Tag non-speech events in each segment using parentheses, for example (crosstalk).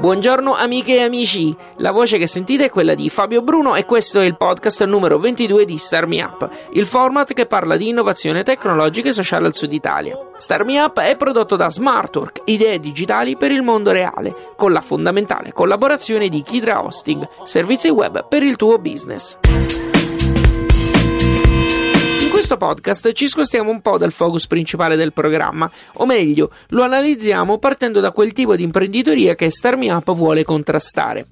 Buongiorno amiche e amici, la voce che sentite è quella di Fabio Bruno e questo è il podcast numero 22 di Star Me Up, il format che parla di innovazione tecnologica e sociale al sud Italia. Star Me Up è prodotto da Smartwork, idee digitali per il mondo reale, con la fondamentale collaborazione di Kidra Hosting, servizi web per il tuo business. In questo podcast ci spostiamo un po' dal focus principale del programma, o meglio, lo analizziamo partendo da quel tipo di imprenditoria che Star Me Up vuole contrastare.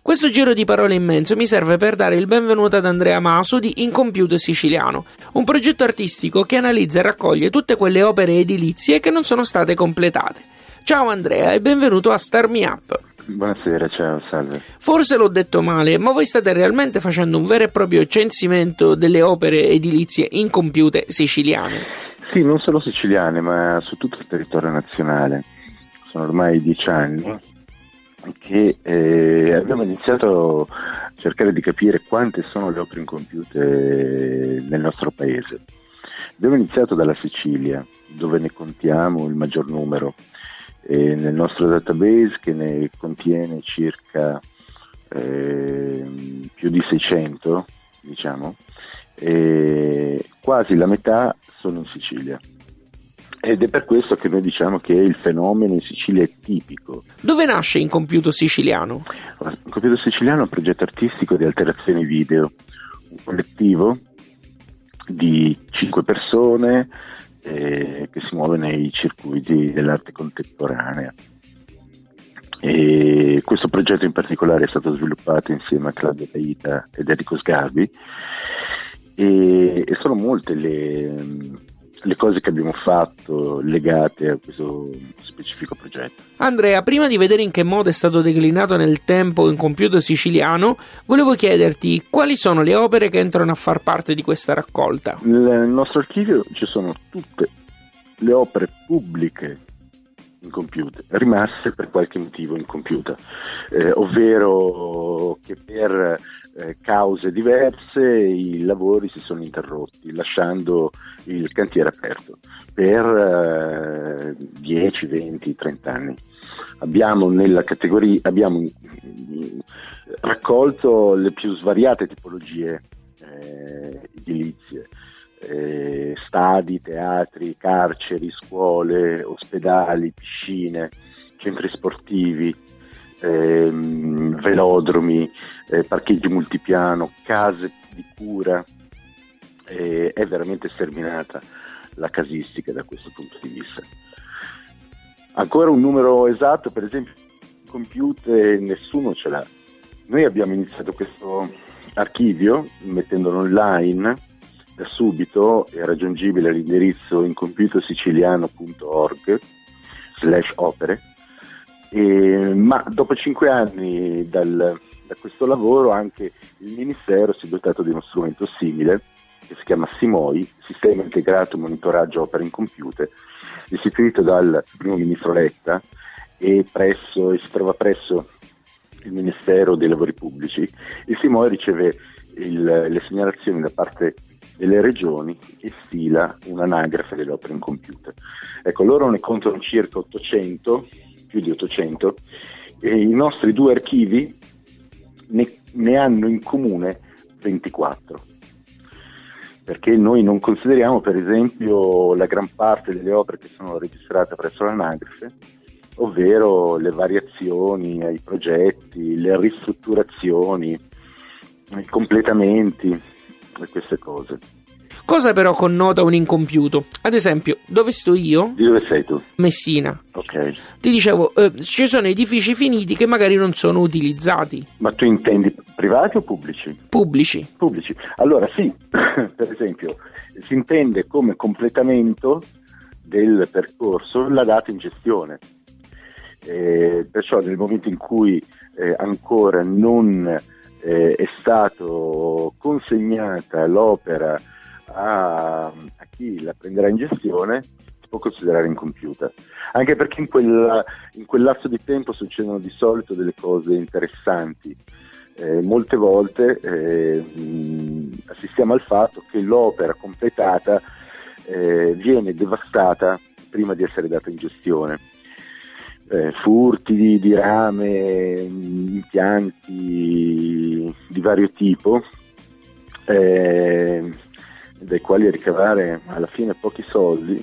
Questo giro di parole immenso mi serve per dare il benvenuto ad Andrea Masu di Incompiuto Siciliano, un progetto artistico che analizza e raccoglie tutte quelle opere edilizie che non sono state completate. Ciao Andrea e benvenuto a Star Me Up. Buonasera, ciao, salve. Forse l'ho detto male, ma voi state realmente facendo un vero e proprio censimento delle opere edilizie incompiute siciliane. Sì, non solo siciliane, ma su tutto il territorio nazionale. Sono ormai dieci anni che eh, abbiamo iniziato a cercare di capire quante sono le opere incompiute nel nostro paese. Abbiamo iniziato dalla Sicilia, dove ne contiamo il maggior numero. E nel nostro database che ne contiene circa eh, più di 600, diciamo, e quasi la metà sono in Sicilia. Ed è per questo che noi diciamo che il fenomeno in Sicilia è tipico. Dove nasce Incompiuto Siciliano? Il Computer Siciliano è un progetto artistico di alterazioni video, un collettivo di cinque persone eh, che si muove nei circuiti dell'arte contemporanea. E questo progetto in particolare è stato sviluppato insieme a Claudio Caita ed Enrico Sgarbi e, e sono molte le, le cose che abbiamo fatto legate a questo specifico progetto. Andrea, prima di vedere in che modo è stato declinato nel tempo Incompiuto Siciliano, volevo chiederti quali sono le opere che entrano a far parte di questa raccolta. Nel nostro archivio ci sono tutte le opere pubbliche incompiute, rimaste per qualche motivo incompiute, eh, ovvero che per eh, cause diverse i lavori si sono interrotti, lasciando il cantiere aperto per eh, 10, 20, 30 anni. Abbiamo abbiamo mm, raccolto le più svariate tipologie eh, edilizie, eh, stadi, teatri, carceri, scuole, ospedali, piscine, centri sportivi, ehm, velodromi, eh, parcheggi multipiano, case di cura. Eh, è veramente sterminata la casistica da questo punto di vista. Ancora un numero esatto, per esempio, compiute nessuno ce l'ha. Noi abbiamo iniziato questo archivio mettendolo online da subito è raggiungibile all'indirizzo incomputosiciliano.org slash opere e, ma dopo cinque anni dal, da questo lavoro anche il Ministero si è dotato di uno strumento simile che si chiama SIMOI, Sistema Integrato Monitoraggio Opere Incompiute, istituito dal primo ministro Letta e, presso, e si trova presso il Ministero dei Lavori Pubblici. Il SIMOI riceve il, le segnalazioni da parte delle regioni e stila un'anagrafe delle opere incompiute. Ecco, loro ne contano circa 800, più di 800, e i nostri due archivi ne, ne hanno in comune 24 perché noi non consideriamo per esempio la gran parte delle opere che sono registrate presso l'anagrafe, ovvero le variazioni ai progetti, le ristrutturazioni, i completamenti e queste cose. Cosa però connota un incompiuto? Ad esempio, dove sto io? Di dove sei tu? Messina. Ok, Ti dicevo, eh, ci sono edifici finiti che magari non sono utilizzati, ma tu intendi privati o pubblici? pubblici. Pubblici. Allora sì, (coughs) per esempio, si intende come completamento del percorso la data in gestione. Eh, perciò nel momento in cui eh, ancora non eh, è stato consegnata l'opera a, a chi la prenderà in gestione, può considerare incompiuta, anche perché in, quella, in quel lasso di tempo succedono di solito delle cose interessanti. Eh, molte volte eh, assistiamo al fatto che l'opera completata eh, viene devastata prima di essere data in gestione. Eh, furti di, di rame, impianti vario tipo, eh, dai quali ricavare alla fine pochi soldi,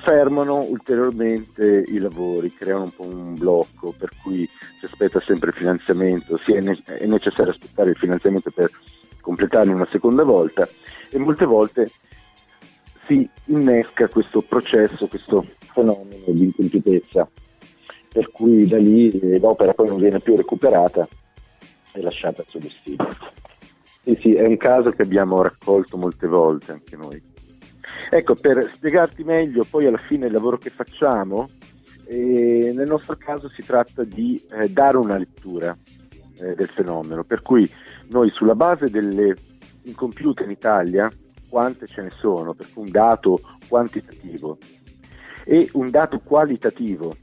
fermano ulteriormente i lavori, creano un po' un blocco per cui si aspetta sempre il finanziamento, sì, è, ne- è necessario aspettare il finanziamento per completarli una seconda volta e molte volte si innesca questo processo, questo fenomeno di incompiutezza, per cui da lì l'opera poi non viene più recuperata e lasciata al suo destino. Sì, sì, è un caso che abbiamo raccolto molte volte anche noi. Ecco, per spiegarti meglio poi alla fine il lavoro che facciamo, eh, nel nostro caso si tratta di eh, dare una lettura eh, del fenomeno, per cui noi sulla base delle incompiute in Italia, quante ce ne sono, per cui un dato quantitativo e un dato qualitativo,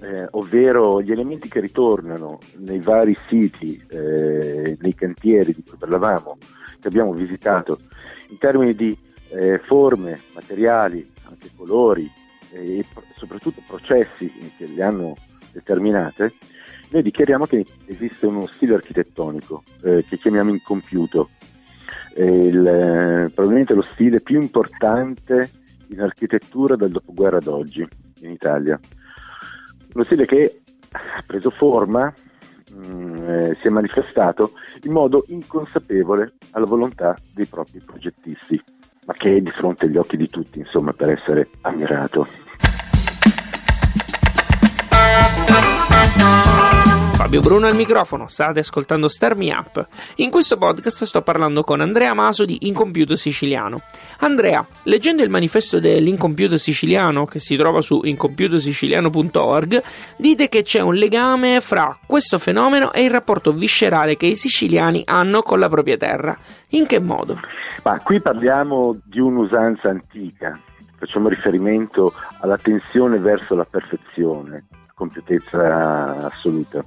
eh, ovvero gli elementi che ritornano nei vari siti, eh, nei cantieri di cui parlavamo, che abbiamo visitato, in termini di eh, forme, materiali, anche colori e soprattutto processi che le hanno determinate, noi dichiariamo che esiste uno stile architettonico eh, che chiamiamo incompiuto, il, eh, probabilmente lo stile più importante in architettura dal dopoguerra ad oggi in Italia. Uno stile che ha preso forma, mh, mm, eh, si è manifestato in modo inconsapevole alla volontà dei propri progettisti ma che è di fronte agli occhi di tutti, insomma, per essere ammirato. Fabio Bruno al microfono, state ascoltando Star Me Up. In questo podcast sto parlando con Andrea Maso di Incompiuto Siciliano. Andrea, leggendo il manifesto dell'Incompiuto Siciliano che si trova su incompiutosiciliano.org, dite che c'è un legame fra questo fenomeno e il rapporto viscerale che i siciliani hanno con la propria terra. In che modo? Ma qui parliamo di un'usanza antica, facciamo riferimento alla tensione verso la perfezione, compiutezza assoluta.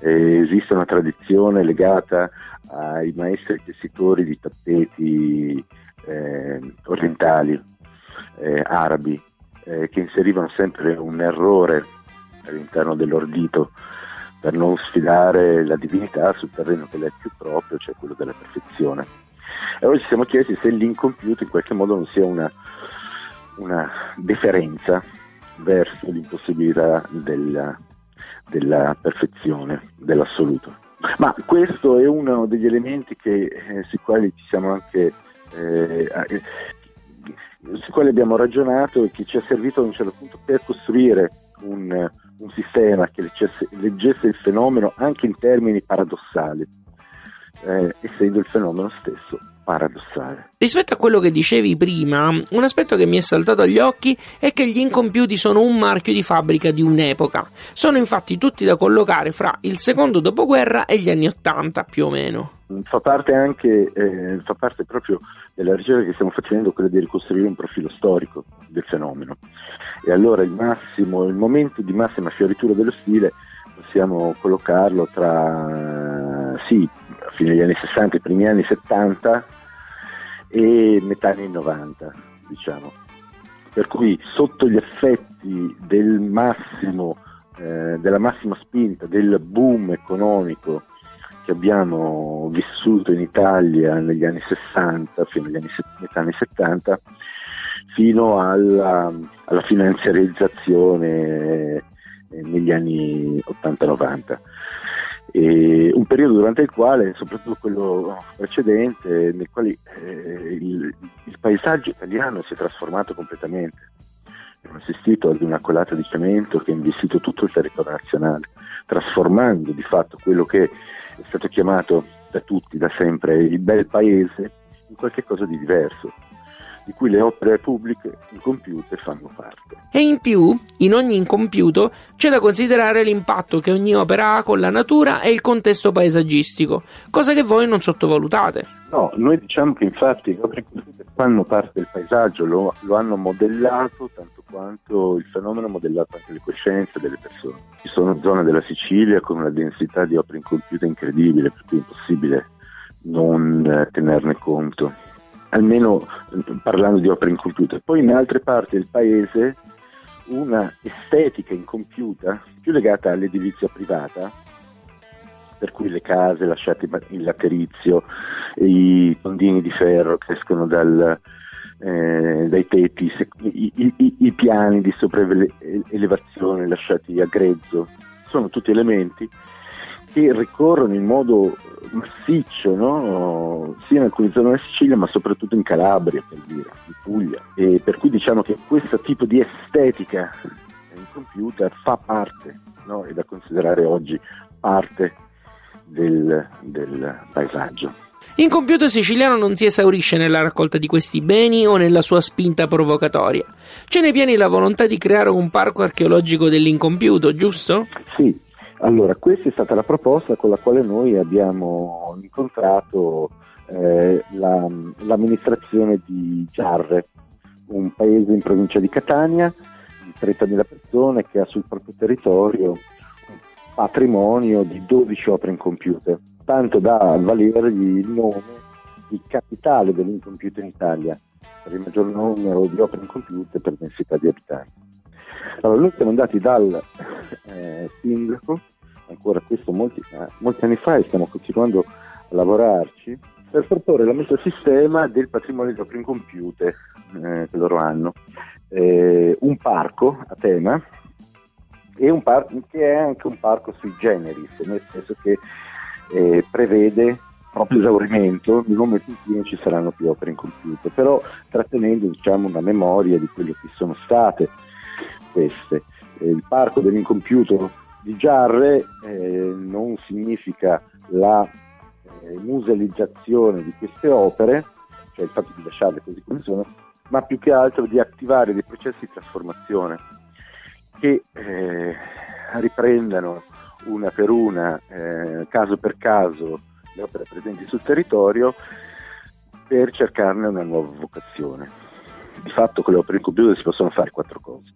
Eh, esiste una tradizione legata ai maestri tessitori di tappeti eh, orientali, eh, arabi, eh, che inserivano sempre un errore all'interno dell'ordito per non sfidare la divinità sul terreno che le è più proprio, cioè quello della perfezione. E allora ci siamo chiesti se l'incompiuto in qualche modo non sia una, una deferenza verso l'impossibilità della, della perfezione, dell'assoluto. Ma questo è uno degli elementi che, eh, sui quali ci siamo anche eh, eh, sui quali abbiamo ragionato e che ci ha servito a un certo punto per costruire un, un sistema che leggesse il fenomeno anche in termini paradossali, eh, essendo il fenomeno stesso paradossale. Rispetto a quello che dicevi prima, un aspetto che mi è saltato agli occhi è che gli incompiuti sono un marchio di fabbrica di un'epoca. Sono infatti tutti da collocare fra il secondo dopoguerra e gli anni Ottanta, più o meno. Fa parte anche, eh, fa parte proprio della ricerca che stiamo facendo, quella di ricostruire un profilo storico del fenomeno. E allora il massimo, il momento di massima fioritura dello stile possiamo collocarlo tra sì, fine degli anni 60, i primi anni 70 e metà anni 90, diciamo. Per cui sotto gli effetti del massimo, eh, della massima spinta, del boom economico che abbiamo vissuto in Italia negli anni 60, fino agli anni, anni 70, fino alla, alla finanziarizzazione eh, negli anni 80-90 e un periodo durante il quale, soprattutto quello precedente, nel quale eh, il, il, paesaggio italiano si è trasformato completamente. Abbiamo assistito ad una colata di cemento che ha investito tutto il territorio nazionale, trasformando di fatto quello che è stato chiamato da tutti, da sempre, il bel paese in qualcosa di diverso di cui le opere pubbliche incompiute fanno parte. E in più, in ogni incompiuto c'è da considerare l'impatto che ogni opera ha con la natura e il contesto paesaggistico, cosa che voi non sottovalutate. No, noi diciamo che infatti le opere incompiute fanno parte del paesaggio, lo, lo, hanno modellato tanto quanto il fenomeno ha modellato anche le coscienze delle persone. Ci sono zone della Sicilia con una densità di opere incompiute incredibile, per cui è impossibile non eh, tenerne conto, almeno eh, parlando di opere incompiute. Poi in altre parti del paese una estetica incompiuta, più legata all'edilizia privata, per cui le case lasciate in laterizio, i tondini di ferro che escono dal, eh, dai tetti, i, i, i, piani di sopraelevazione lasciati a grezzo, sono tutti elementi che ricorrono in modo massiccio no? sia in alcune zone della Sicilia ma soprattutto in Calabria per dire, in Puglia e per cui diciamo che questo tipo di estetica in computer fa parte no? è da considerare oggi parte del, del paesaggio. In compiuto siciliano non si esaurisce nella raccolta di questi beni o nella sua spinta provocatoria. C'è nei piani la volontà di creare un parco archeologico dell'incompiuto, giusto? Sì, allora questa è stata la proposta con la quale noi abbiamo incontrato eh, la, l'amministrazione di Giarre, un paese in provincia di Catania di 30.000 persone che ha sul proprio territorio patrimonio di 12 opere incompiute, tanto da valergli il nome di capitale dell'incompiuto in Italia, per il maggior numero di opere incompiute per densità di abitanti. Allora, noi siamo andati dal eh, sindaco, ancora questo molti, eh, molti, anni fa, e stiamo continuando a lavorarci, per proporre la messa a sistema del patrimonio di opere incompiute eh, che loro hanno. Eh, un parco a tema e un parco che è anche un parco sui generis, nel senso che eh, prevede proprio esaurimento nel momento in cui non ci saranno più opere incompiute, però trattenendo diciamo, una memoria di quello che sono state queste. Eh, il parco dell'incompiuto di Giarre eh, non significa la eh, musealizzazione di queste opere, cioè il fatto di lasciarle così come sono, ma più che altro di attivare dei processi di trasformazione che eh, riprendano una per una, eh, caso per caso, le opere presenti sul territorio per cercarne una nuova vocazione. Di fatto con le opere in computer si possono fare quattro cose.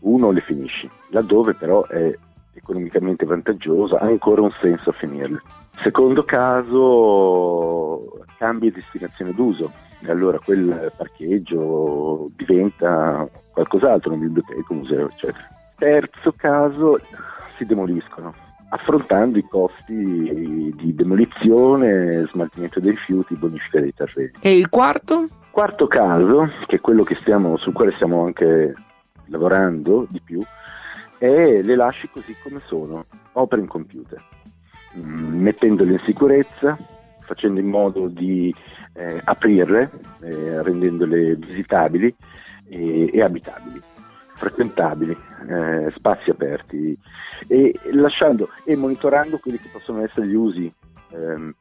Uno, le finisci, laddove però è economicamente vantaggioso, ha ancora un senso a finirle. Secondo caso, cambi destinazione d'uso, e allora quel parcheggio diventa qualcos'altro, una biblioteca, un museo, eccetera terzo caso si demoliscono, affrontando i costi di demolizione, smaltimento dei rifiuti, bonifica dei terreni. E il quarto? Quarto caso, che è quello che stiamo, sul quale stiamo anche lavorando di più, è le lasci così come sono, opere in computer, mm, mettendole in sicurezza, facendo in modo di eh, aprirle, eh, rendendole visitabili e, e abitabili frequentabili, eh, spazi aperti e lasciando e monitorando quelli che possono essere gli usi, ehm,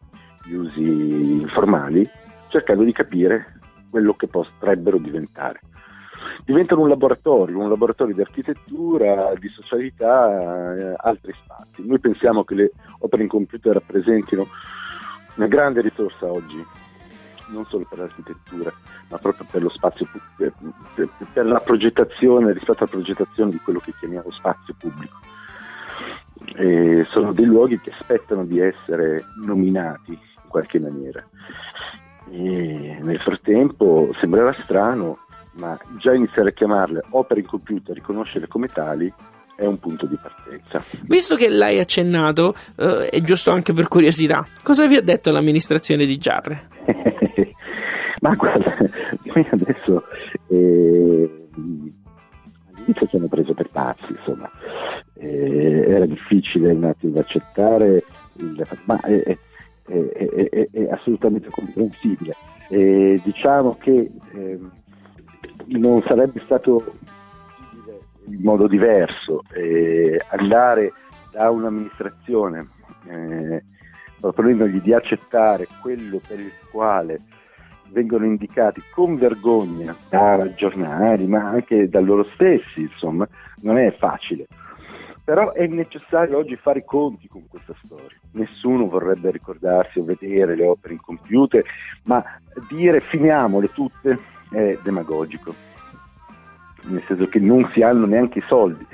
gli usi informali, cercando di capire quello che potrebbero diventare. Diventano un laboratorio, un laboratorio di architettura, di socialità, eh, altri spazi. Noi pensiamo che le opere in computer rappresentino una grande risorsa oggi non solo per l'architettura, ma proprio per lo spazio per, per, per la progettazione, rispetto alla progettazione di quello che chiamiamo spazio pubblico. E sono dei luoghi che aspettano di essere nominati in qualche maniera. E nel frattempo sembrerà strano, ma già iniziare a chiamarle opere in computer, riconoscerle come tali, è un punto di partenza. Visto che l'hai accennato, eh, è giusto anche per curiosità, cosa vi ha detto l'amministrazione di Giarre? (laughs) Ma guarda, noi adesso eh, all'inizio ci hanno preso per pazzi, insomma, eh, era difficile un attimo accettare, il, ma è, è, è, è, assolutamente comprensibile. diciamo che ehm, non sarebbe stato in modo diverso eh, andare da un'amministrazione eh, proponendogli di accettare quello per il quale vengono indicati con vergogna da giornali, ma anche da loro stessi, insomma, non è facile. Però è necessario oggi fare i conti con questa storia. Nessuno vorrebbe ricordarsi o vedere le opere incompiute, ma dire finiamole tutte è demagogico, nel senso che non si hanno neanche i soldi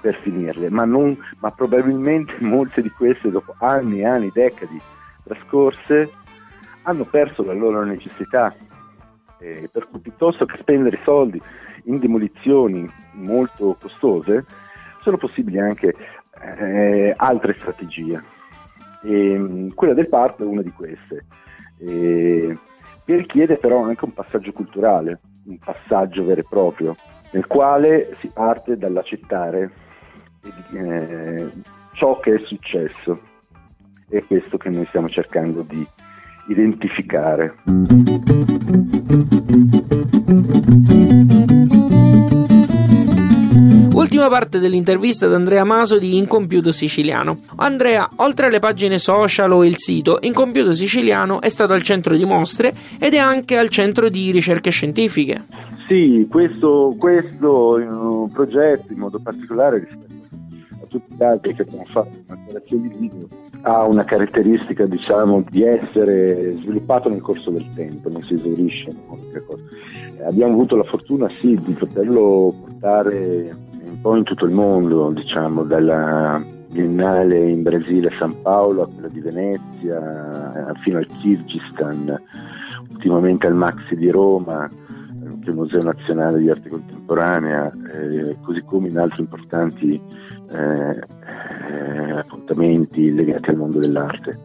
per finirle, ma, non, ma probabilmente (laughs) molte di queste dopo anni e anni, decadi trascorse, hanno perso la loro necessità. Eh, per cui piuttosto che spendere soldi in demolizioni molto costose, sono possibili anche eh, altre strategie. E, quella del parto è una di queste, e, che richiede però anche un passaggio culturale, un passaggio vero e proprio, nel quale si parte dall'accettare eh, ciò che è successo. È questo che noi stiamo cercando di identificare. Ultima parte dell'intervista ad Andrea Maso di Incompiuto Siciliano. Andrea, oltre alle pagine social o il sito, Incompiuto Siciliano è stato al centro di mostre ed è anche al centro di ricerche scientifiche. Sì, questo, questo progetto in modo particolare rispetto a tutti gli altri che abbiamo fatto in alterazioni di video ha una caratteristica diciamo di essere sviluppato nel corso del tempo, non si esaurisce. Eh, abbiamo avuto la fortuna sì di poterlo portare un po' in tutto il mondo, diciamo, dalla Biennale in Brasile a San Paolo a quella di Venezia, fino al Kirghizistan, ultimamente al Maxi di Roma, che è il Museo Nazionale di Arte Contemporanea, eh, così come in altri importanti eh, eh, appuntamenti legati al mondo dell'arte.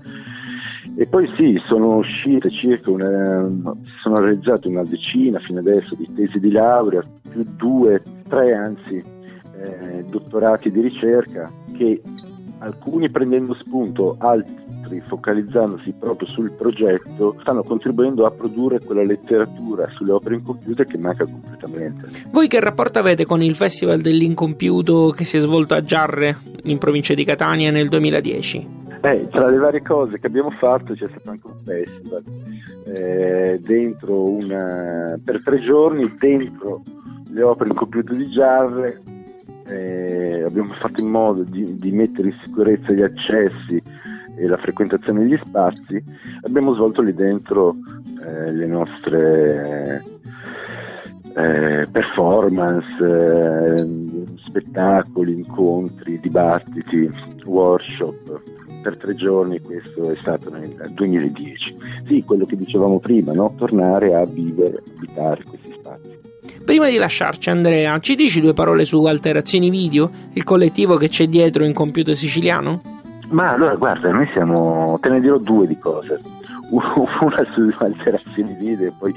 E poi sì, sono uscite circa una, sono realizzate una decina fino adesso di tesi di laurea, più due, tre anzi, eh, dottorati di ricerca che alcuni prendendo spunto, altri focalizzandosi proprio sul progetto, stanno contribuendo a produrre quella letteratura sulle opere incompiute che manca completamente. Voi che rapporto avete con il Festival dell'Incompiuto che si è svolto a Giarre, in provincia di Catania, nel 2010? Eh, tra le varie cose che abbiamo fatto c'è stato anche un festival eh, dentro una, per tre giorni dentro le opere incompiute di Giarre eh, abbiamo fatto in modo di, di, mettere in sicurezza gli accessi e la frequentazione degli spazi, abbiamo svolto lì dentro eh, le nostre eh, performance, eh, spettacoli, incontri, dibattiti, workshop. Per tre giorni questo è stato nel 2010. Sì, quello che dicevamo prima, no? tornare a vivere, abitare. Prima di lasciarci Andrea, ci dici due parole su Alterazioni Video, il collettivo che c'è dietro in computer siciliano? Ma allora guarda, noi siamo, te ne dirò due di cose. (laughs) Una su alterazioni video e poi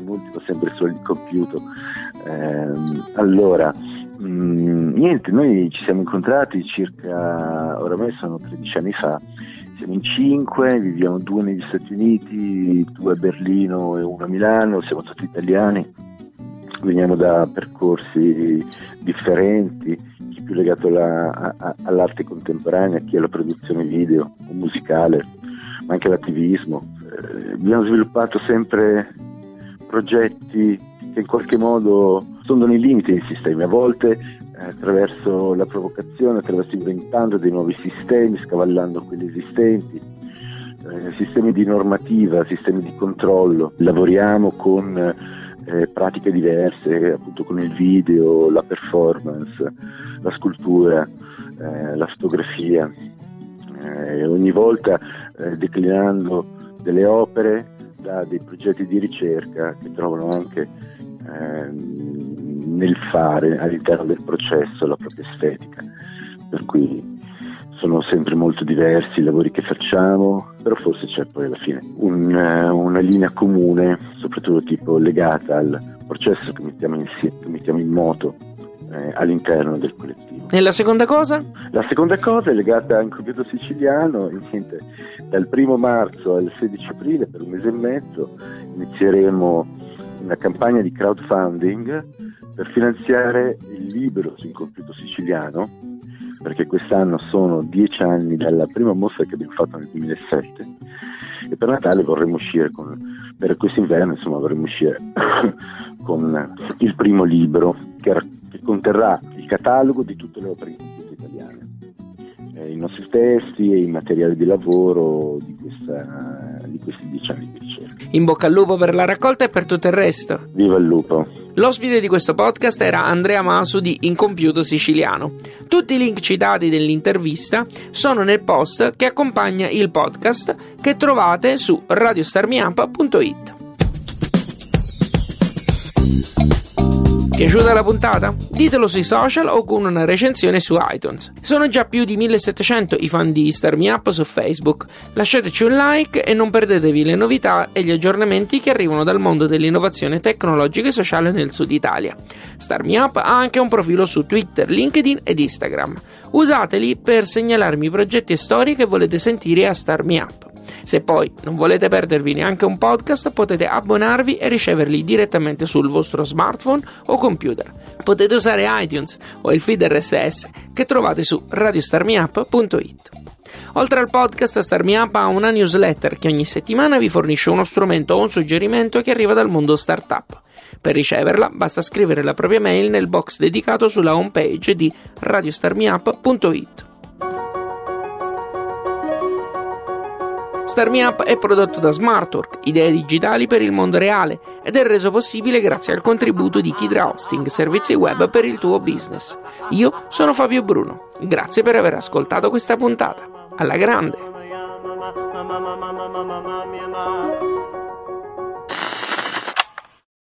un'ultima sempre sul computer. Eh, allora, mh, mm, niente, noi ci siamo incontrati circa, oramai sono 13 anni fa, siamo in cinque, viviamo due negli Stati Uniti, due a Berlino e uno a Milano, siamo tutti italiani veniamo da percorsi differenti, chi più legato alla, a, all'arte contemporanea, chi alla produzione video o musicale, ma anche all'attivismo. Eh, abbiamo sviluppato sempre progetti che in qualche modo sondono i limiti dei sistemi, a volte eh, attraverso la provocazione, attraverso inventando dei nuovi sistemi, scavallando quelli esistenti, eh, sistemi di normativa, sistemi di controllo. Lavoriamo con eh, pratiche diverse, appunto con il video, la performance, la scultura, eh, la fotografia, eh, ogni volta eh, declinando delle opere da dei progetti di ricerca che trovano anche ehm, nel fare all'interno del processo la propria estetica. Per cui sono sempre molto diversi i lavori che facciamo, però forse c'è poi alla fine un, eh, una linea comune, soprattutto tipo legata al processo che mettiamo, insieme, che mettiamo in moto eh, all'interno del collettivo. E la seconda cosa? La seconda cosa è legata al computer siciliano, niente, dal primo marzo al 16 aprile per un mese e mezzo inizieremo una campagna di crowdfunding per finanziare il libro sul computer siciliano perché quest'anno sono dieci anni dalla prima mostra che abbiamo fatto nel 2007 e per Natale vorremmo uscire con, per quest'inverno insomma vorremmo uscire (coughs) con il primo libro che, che conterrà il catalogo di tutte le opere italiane eh, i nostri testi e i materiali di lavoro di, questa, di questi dieci anni. In bocca al lupo per la raccolta e per tutto il resto. Viva il lupo! L'ospite di questo podcast era Andrea Masu di Incompiuto Siciliano. Tutti i link citati nell'intervista sono nel post che accompagna il podcast che trovate su radiostarmiup.it. Piaciuta la puntata? Ditelo sui social o con una recensione su iTunes. Sono già più di 1700 i fan di Star Me Up su Facebook. Lasciateci un like e non perdetevi le novità e gli aggiornamenti che arrivano dal mondo dell'innovazione tecnologica e sociale nel sud Italia. Star Me Up ha anche un profilo su Twitter, LinkedIn ed Instagram. Usateli per segnalarmi progetti e storie che volete sentire a Star Me Up. Se poi non volete perdervi neanche un podcast, potete abbonarvi e riceverli direttamente sul vostro smartphone o computer. Potete usare iTunes o il feed RSS che trovate su radiostarmiup.it. Oltre al podcast, StarMeUp ha una newsletter che ogni settimana vi fornisce uno strumento o un suggerimento che arriva dal mondo startup. Per riceverla basta scrivere la propria mail nel box dedicato sulla homepage di radiostarmiup.it. Star Up è prodotto da Smartwork, idee digitali per il mondo reale, ed è reso possibile grazie al contributo di Kidra Hosting, servizi web per il tuo business. Io sono Fabio Bruno. Grazie per aver ascoltato questa puntata. Alla grande!